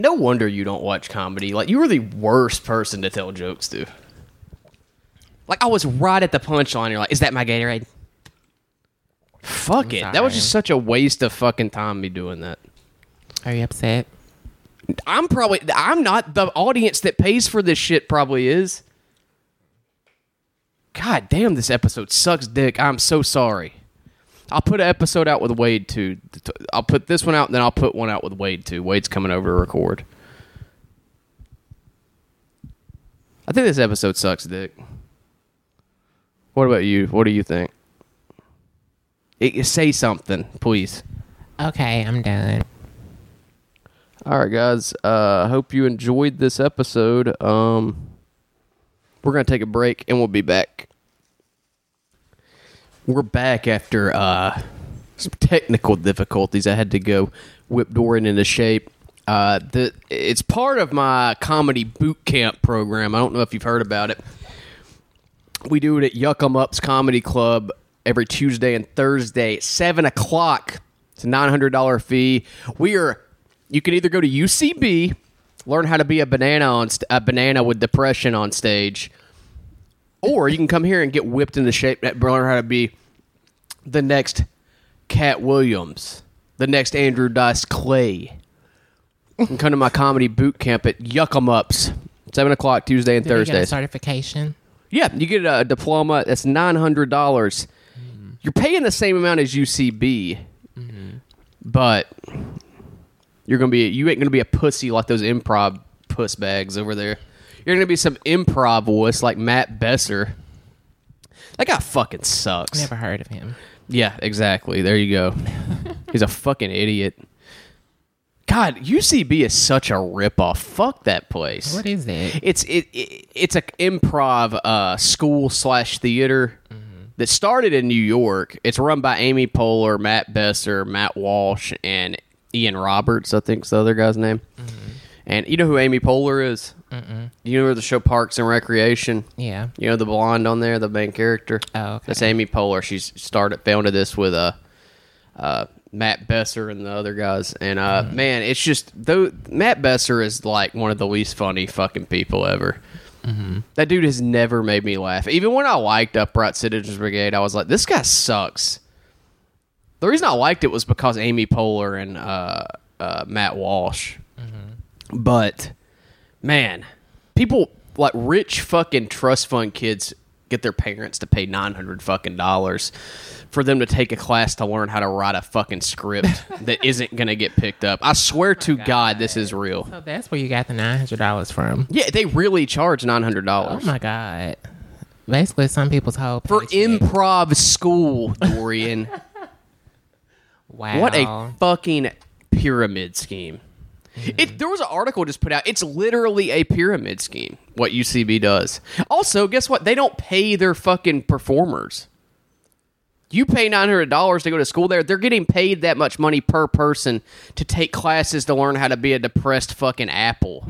No wonder you don't watch comedy. Like, you were the worst person to tell jokes to. Like, I was right at the punchline. You're like, "Is that my Gatorade?" Fuck I'm it. That was just such a waste of fucking time. Me doing that. Are you upset? I'm probably. I'm not the audience that pays for this shit. Probably is. God damn, this episode sucks dick. I'm so sorry. I'll put an episode out with Wade too. I'll put this one out, and then I'll put one out with Wade too. Wade's coming over to record. I think this episode sucks dick. What about you? What do you think? Eh, say something, please. Okay, I'm done. All right, guys. Uh, I hope you enjoyed this episode. Um, we're gonna take a break and we'll be back. We're back after uh, some technical difficulties. I had to go whip Dorian into shape. Uh, the it's part of my comedy boot camp program. I don't know if you've heard about it. We do it at Yuck 'em Ups Comedy Club every Tuesday and Thursday, seven o'clock. It's a nine hundred dollar fee. We are. You can either go to UCB, learn how to be a banana on st- a banana with depression on stage, or you can come here and get whipped into shape. And learn how to be the next Katt Williams, the next Andrew Dice Clay. Come to my comedy boot camp at Yuck 'em Ups, seven o'clock Tuesday and Did a certification? Yeah, you get a diploma. That's nine hundred dollars. Mm-hmm. You're paying the same amount as UCB, mm-hmm. but you're gonna be you ain't gonna be a pussy like those improv puss bags over there. You're gonna be some improv voice like Matt Besser. That guy fucking sucks. Never heard of him. Yeah, exactly. There you go. He's a fucking idiot. God, UCB is such a ripoff. Fuck that place. What is it? It's it, it it's a improv uh, school slash theater that started in New York. It's run by Amy Poehler, Matt Besser, Matt Walsh, and Ian Roberts. I think's the other guy's name. And you know who Amy Poehler is? Mm-mm. You know the show Parks and Recreation. Yeah. You know the blonde on there, the main character. Oh, okay. That's Amy Poehler. She's started founded this with a. uh, Matt Besser and the other guys. And uh, Mm-hmm. man, it's just though Matt Besser is like one of the least funny fucking people ever. Mm-hmm. That dude has never made me laugh. Even when I liked Upright Citizens Brigade, I was like, this guy sucks. The reason I liked it was because Amy Poehler and uh, uh, Matt Walsh. Mm-hmm. But man, people like rich fucking trust fund kids get their parents to pay nine hundred fucking dollars for them to take a class to learn how to write a fucking script that isn't gonna get picked up. I swear oh to God, this is real. So that's where you got the nine hundred dollars from. Yeah, they really charge nine hundred dollars. Oh my god! Basically, some people's whole for paycheck. improv school, Dorian. Wow! What a fucking pyramid scheme. Mm-hmm. It, there was an article just put out. It's literally a pyramid scheme. What UCB does. Also, guess what? They don't pay their fucking performers. You pay nine hundred dollars to go to school there. They're getting paid that much money per person to take classes to learn how to be a depressed fucking apple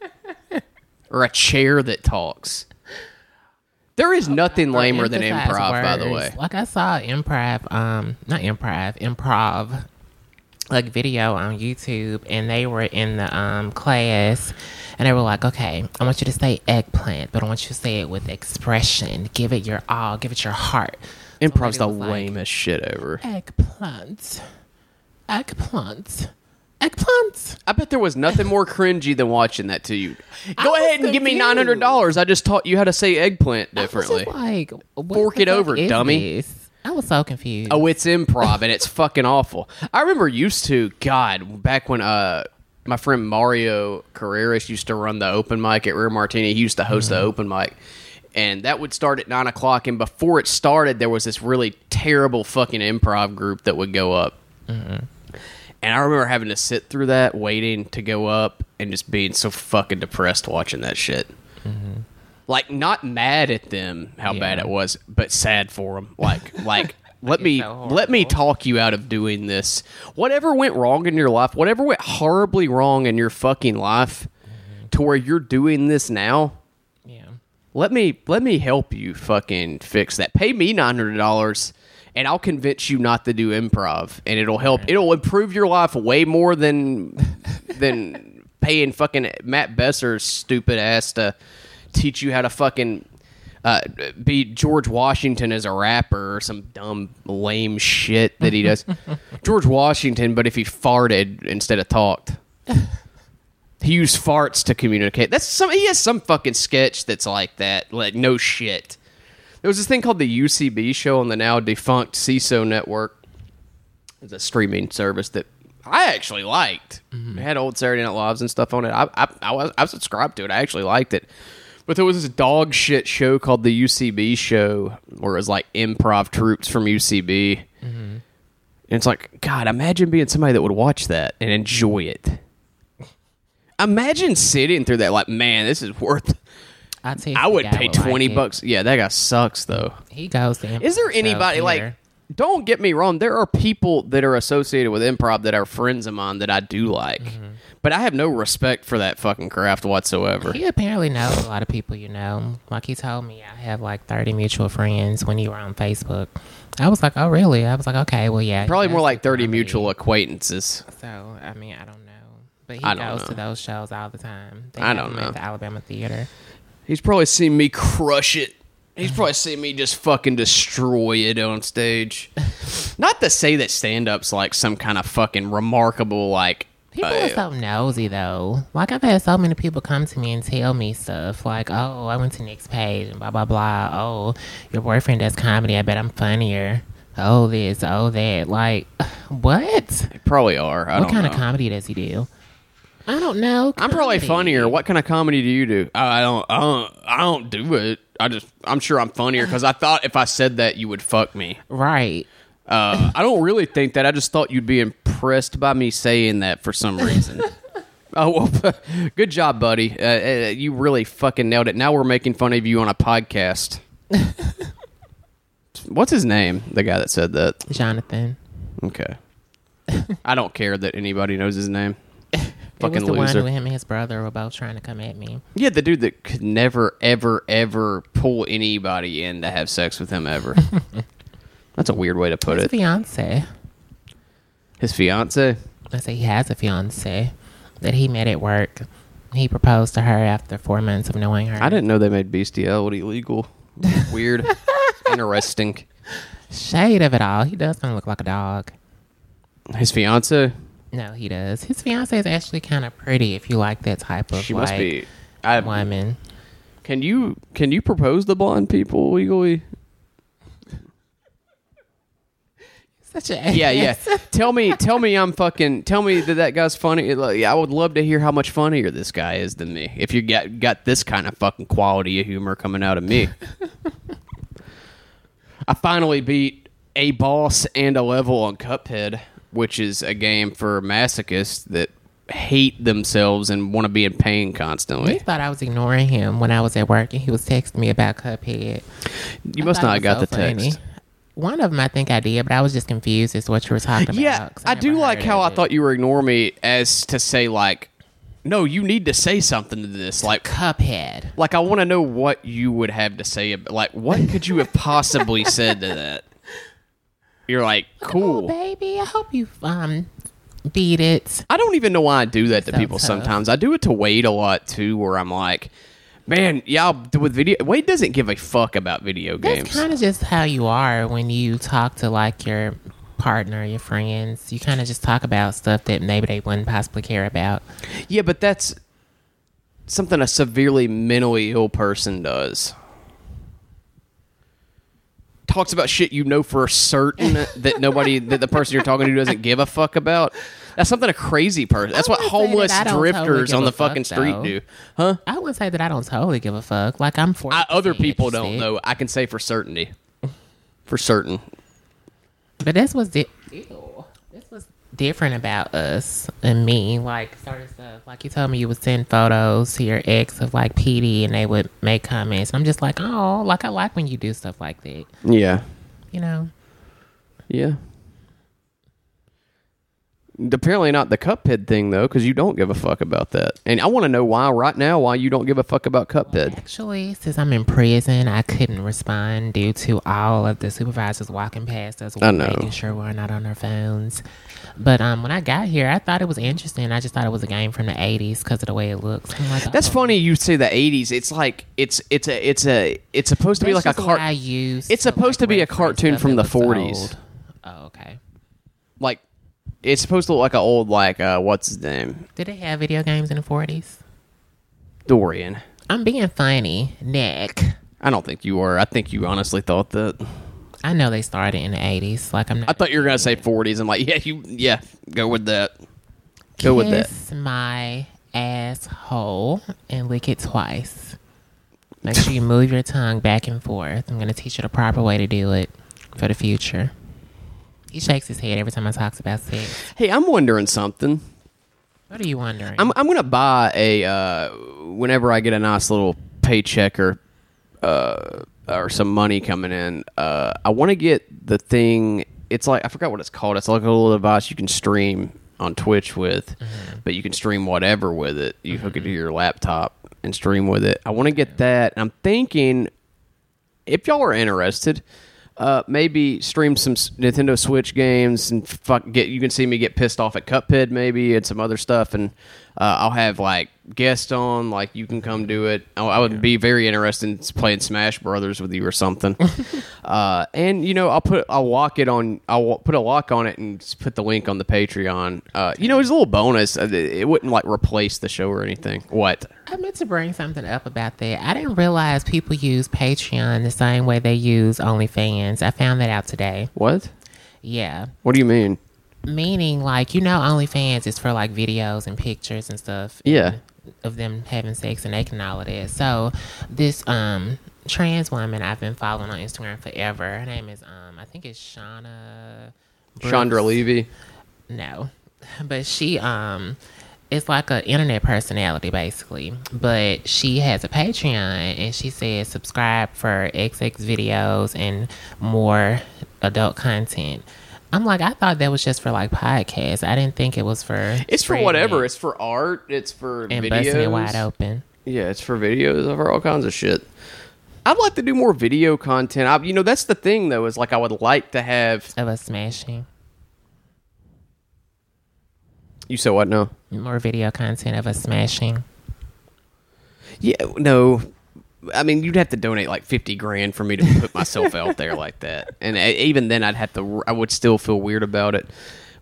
or a chair that talks. There is nothing lamer than improv, by the way. Like I saw improv, um, not improv, improv, like video on YouTube, and they were in the um class, and they were like, "Okay, I want you to say eggplant, but I want you to say it with expression. Give it your all. Give it your heart." Improv's the like, lamest shit ever. Eggplant, eggplant, eggplant. I bet there was nothing more cringy than watching that to you. Go was ahead and give me nine hundred dollars. I just taught you how to say eggplant I differently. like, Fork it over, dummy. this? I was so confused. Oh, it's improv and it's fucking awful. I remember used to God back when uh my friend Mario Carreras used to run the open mic at Rear Martini. He used to host the open mic. And that would start at nine o'clock. And before it started, there was this really terrible fucking improv group that would go up. Mm-hmm. And I remember having to sit through that, waiting to go up, and just being so fucking depressed watching that shit. Mm-hmm. Like not mad at them how Yeah. bad it was, but sad for them. Like like let me let me talk you out of doing this. Whatever went wrong in your life, whatever went horribly wrong in your fucking life, mm-hmm. to where you're doing this now. Let me let me help you fucking fix that. Pay me nine hundred dollars, and I'll convince you not to do improv, and it'll help. It'll improve your life way more than than paying fucking Matt Besser's stupid ass to teach you how to fucking uh, be George Washington as a rapper or some dumb lame shit that he does. George Washington, but if he farted instead of talked. He used farts to communicate. That's some. He has some fucking sketch that's like that. Like no shit. There was this thing called the UCB show on the now defunct Seeso network. It's a streaming service that I actually liked. Mm-hmm. It had old Saturday Night Lives and stuff on it. I I, I was I subscribed to it. I actually liked it. But there was this dog shit show called the UCB show, where it was like improv troupes from UCB. Mm-hmm. And it's like, God, imagine being somebody that would watch that and enjoy it. Imagine sitting through that, like, man, this is worth. Tell I would pay like twenty it. bucks. Yeah, that guy sucks though. He goes to Is there anybody like? don't get me wrong. There are people that are associated with improv that are friends of mine that I do like, mm-hmm. but I have no respect for that fucking craft whatsoever. He apparently knows a lot of people you know. Like he told me, I have like 30 mutual friends when you were on Facebook. I was like, oh, really? I was like, okay, well, yeah. Probably more like 30 mutual acquaintances. So, I mean, I don't know. But he I don't goes know. to those shows all the time. They I don't him know. At the Alabama Theater. He's probably seen me crush it. He's probably seen me just fucking destroy it on stage. Not to say that stand up's like some kind of fucking remarkable, like. People uh, are so nosy though. Like I've had so many people come to me and tell me stuff like, "Oh, I went to Nick's page and blah blah blah. Oh, your boyfriend does comedy. I bet I'm funnier. Oh, this. Oh, that. Like, what? they probably are. I what don't kind know. of comedy does he do? I don't know. I'm probably Comedy. funnier. What kind of comedy do you do? I don't. I don't. I don't do it. I just. I'm sure I'm funnier because I thought if I said that you would fuck me. Right. Uh, I don't really think that. I just thought you'd be impressed by me saying that for some reason. oh well, good job, buddy. Uh, uh, you really fucking nailed it. Now we're making fun of you on a podcast. What's his name? The guy that said that. Jonathan. Okay. I don't care that anybody knows his name. It Fucking was the one loser. who him and his brother were both trying to come at me. Yeah, the dude that could never, ever, ever pull anybody in to have sex with him ever. That's a weird way to put His it. fiance. His fiance. I say he has a fiance that he met at work. He proposed to her after four months of knowing her. I didn't know they made bestiality legal. Weird. Interesting. Shade of it all. He does kind of look like a dog. His fiance. No, he does. His fiance is actually kind of pretty if you like that type of She like must be. I, woman. can you can you propose to blonde people legally? Such a Yeah, yeah. tell me, tell me, I'm fucking. Tell me that that guy's funny. Like, I would love to hear how much funnier this guy is than me. If you got got this kind of fucking quality of humor coming out of me, I finally beat a boss and a level on Cuphead, which is a game for masochists that hate themselves and want to be in pain constantly. He thought I was ignoring him when I was at work and he was texting me about Cuphead. You I must not have got the was funny. text. One of them I think I did, but I was just confused as to what you were talking about. Yeah, I never do like how I it. thought you were ignoring me as to say like, no, you need to say something to this. Like, Cuphead. like I want to know what you would have to say. About, like, what could you have possibly said to that? You're like, Oh, cool. baby, I hope you um beat it. I don't even know why I do that to So people tough. sometimes. I do it to Wade a lot too, where I'm like, man, y'all with video. Wade doesn't give a fuck about video That's games. kind of just how you are when you talk to like your partner, your friends. You kind of just talk about stuff that maybe they wouldn't possibly care about. Yeah, but that's something a severely mentally ill person does. Talks about shit you know for certain that nobody, that the person you're talking to doesn't give a fuck about. That's something a crazy person. That's what wouldn't that homeless totally drifters on the fuck, fucking street though. do, huh? I wouldn't say that I don't totally give a fuck. Like I'm for other people don't know. I can say for certainty, for certain. But that's was di- ew. Different about us and me. Like sort of stuff. Like you told me you would send photos to your ex of like PD and they would make comments. I'm just like, oh, like I like when you do stuff like that. Yeah, You know. yeah. Apparently not the Cuphead thing though, because you don't give a fuck about that. And I want to know why right now why you don't give a fuck about Cuphead. Actually, since I'm in prison, I couldn't respond due to all of the supervisors walking past us, I know. making sure we're not on our phones. But um, when I got here, I thought it was interesting. I just thought it was a game from the '80s because of the way it looks. Like, That's oh. funny you say the 80s. It's like it's it's a it's a it's supposed to be like a just what I cart use. It's supposed to be a cartoon from the 40s. old. Oh, okay. like it's supposed to look like an old like uh what's his name? Did they have video games in the 40s? Dorian. I'm being funny, Nick. I don't think you were. I think you honestly thought that. I know they started in the 80s. Like I'm not. I thought you were gonna say 40s. I'm like, yeah, you yeah, go with that. Go with that. Kiss my asshole and lick it twice. Make sure you move your tongue back and forth. I'm going to teach you the proper way to do it for the future. He shakes his head every time I talks about sex. Hey, I'm wondering something. What are you wondering? I'm I'm gonna buy a uh whenever I get a nice little paycheck or uh or some money coming in. Uh, I want to get the thing. It's like I forgot what it's called. It's like a little device you can stream on Twitch with, but you can stream whatever with it. You hook it to your laptop and stream with it. I want to get that. I'm thinking if y'all are interested, uh, maybe stream some Nintendo Switch games and fuck get. You can see me get pissed off at Cuphead maybe and some other stuff, and uh, I'll have like guests on. Like you can come do it. I, I would be very interested in playing Smash Brothers with you or something. uh, and you know, I'll put I'll lock it on. I'll put a lock on it and just put the link on the Patreon. Uh, you know, it's a little bonus. Uh, It wouldn't like replace the show or anything. What? I meant to bring something up about that. I didn't realize people use Patreon the same way they use OnlyFans. I found that out today. What? Yeah. What do you mean? Meaning, like, you know, OnlyFans is for like videos and pictures and stuff. Yeah. Of them having sex and naked and all of that. So, this um trans woman I've been following on Instagram forever. Her name is um I think it's Shauna. Chandra Levy. No, but she um is like an internet personality basically. But she has a Patreon and she says subscribe for XX videos and more adult content. I'm like, I thought that was just for like podcasts. I didn't think it was for. It's for whatever. it It's for art. It's for and videos. busting it wide open. Yeah, it's for videos. For all kinds of shit. I'd like to do more video content. I, you know, that's the thing though. Is like I would like to have. Of us smashing You said what? No. More video content of us smashing. Yeah. No. I mean, you'd have to donate like fifty grand for me to put myself out there like that, and uh, even then, I'd have to. I would still feel weird about it.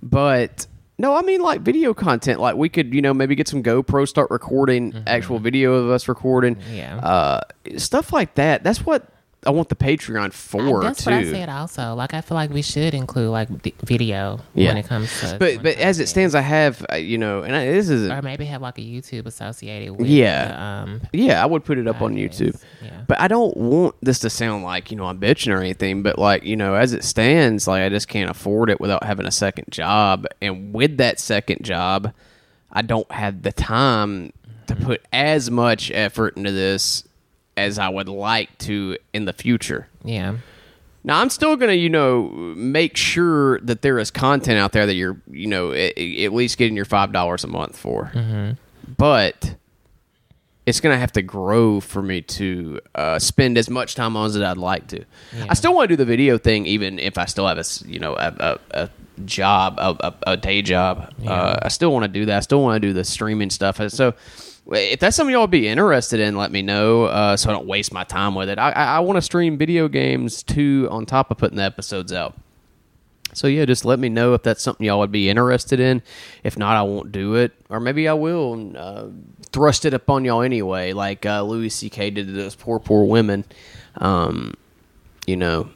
But no, I mean, like video content. Like we could, you know, maybe get some GoPro, start recording actual video of us recording. Yeah. Uh, stuff like that. That's what I want the Patreon for That's too. what I said. Also, like I feel like we should include like d- video Yeah. when it comes to. But but as it stands, I have uh, you know, and I, this is or maybe have like a YouTube associated with. Yeah. the, um, yeah, I would put it up on. YouTube. Yeah. But I don't want this to sound like you know I'm bitching or anything. But like you know, as it stands, like I just can't afford it without having a second job, and with that second job, I don't have the time to Mm-hmm. put as much effort into this as I would like to in the future. yeah. Now I'm still gonna, you know, make sure that there is content out there that you're, you know, at, at least getting your five dollars a month for. Mm-hmm. But it's gonna have to grow for me to uh, spend as much time on as I'd like to. I still want to do the video thing, even if I still have a, you know, a, a, a job, a, a, day job. Uh, I still want to do that. I still want to do the streaming stuff. And So. If that's something y'all would be interested in, let me know uh, so I don't waste my time with it. I, I, I want to stream video games too on top of putting the episodes out. So yeah, just let me know if that's something y'all would be interested in. If not, I won't do it, or maybe I will and, uh, thrust it upon y'all anyway, like uh, Louis C.K. did to those poor, poor women. Um, you know.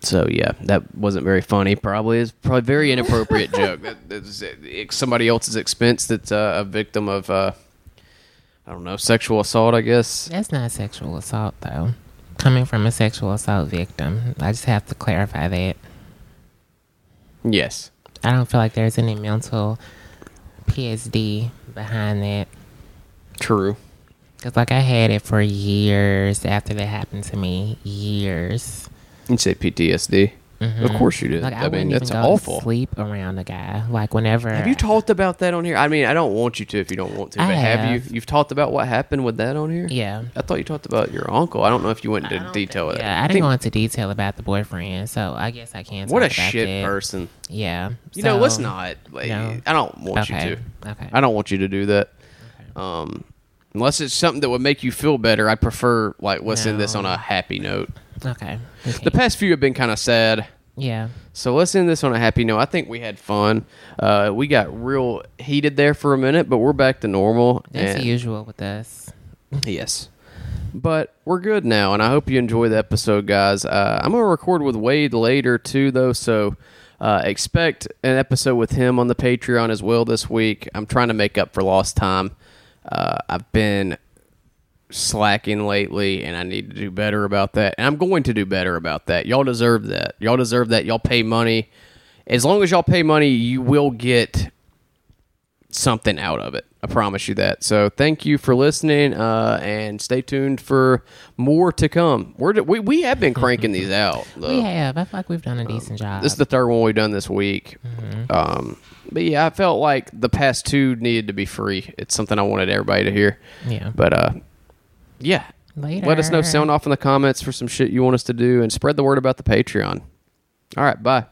So yeah, that wasn't very funny. Probably is probably a very inappropriate joke. That, that's somebody else's expense. That's uh, a victim of uh, I don't know sexual assault. I guess. That's not sexual assault though. Coming from a sexual assault victim, I just have to clarify that. Yes. I don't feel like there's any mental PSD behind that. True. Cause like I had it for years after that happened to me. Years. You say PTSD. Of course you did. Like I, I, mean, that's awful. sleep around a guy. Like whenever. Have you talked about that on here? I mean, I don't want you to if you don't want to, I but have. have. you? You've talked about what happened with that on here? Yeah. I thought you talked about your uncle. I don't know if you went into detail with think-. Yeah, I didn't think- go into detail about the boyfriend, so I guess I can't. What a shit that. person. Yeah. You know, let's not. Like, no. I don't want Okay. you to. Okay. I don't want you to do that. Um, unless it's something that would make you feel better, I'd prefer like listening to this on a happy note. Okay. The past few have been kind of sad. Yeah. So let's end this on a happy note. I think we had fun. Uh, we got real heated there for a minute, but we're back to normal. That's usual with us. Yes. But we're good now, and I hope you enjoy the episode, guys. Uh, I'm going to record with Wade later, too, though, so uh, expect an episode with him on the Patreon as well this week. I'm trying to make up for lost time. Uh, I've been slacking lately, and I need to do better about that. And I'm going to do better about that. Y'all deserve that. Y'all deserve that. Y'all pay money. As long as y'all pay money, you will get something out of it. I promise you that. So thank you for listening, uh, and stay tuned for more to come. We're, we we have been cranking these out. Though. We have. I feel like we've done a decent job. This is the third one we've done this week. Um, but yeah, I felt like the past two needed to be free. It's something I wanted everybody to hear. Yeah. But uh, yeah. Later. Let us know. Sound off in the comments for some shit you want us to do, and spread the word about the Patreon. All right. Bye.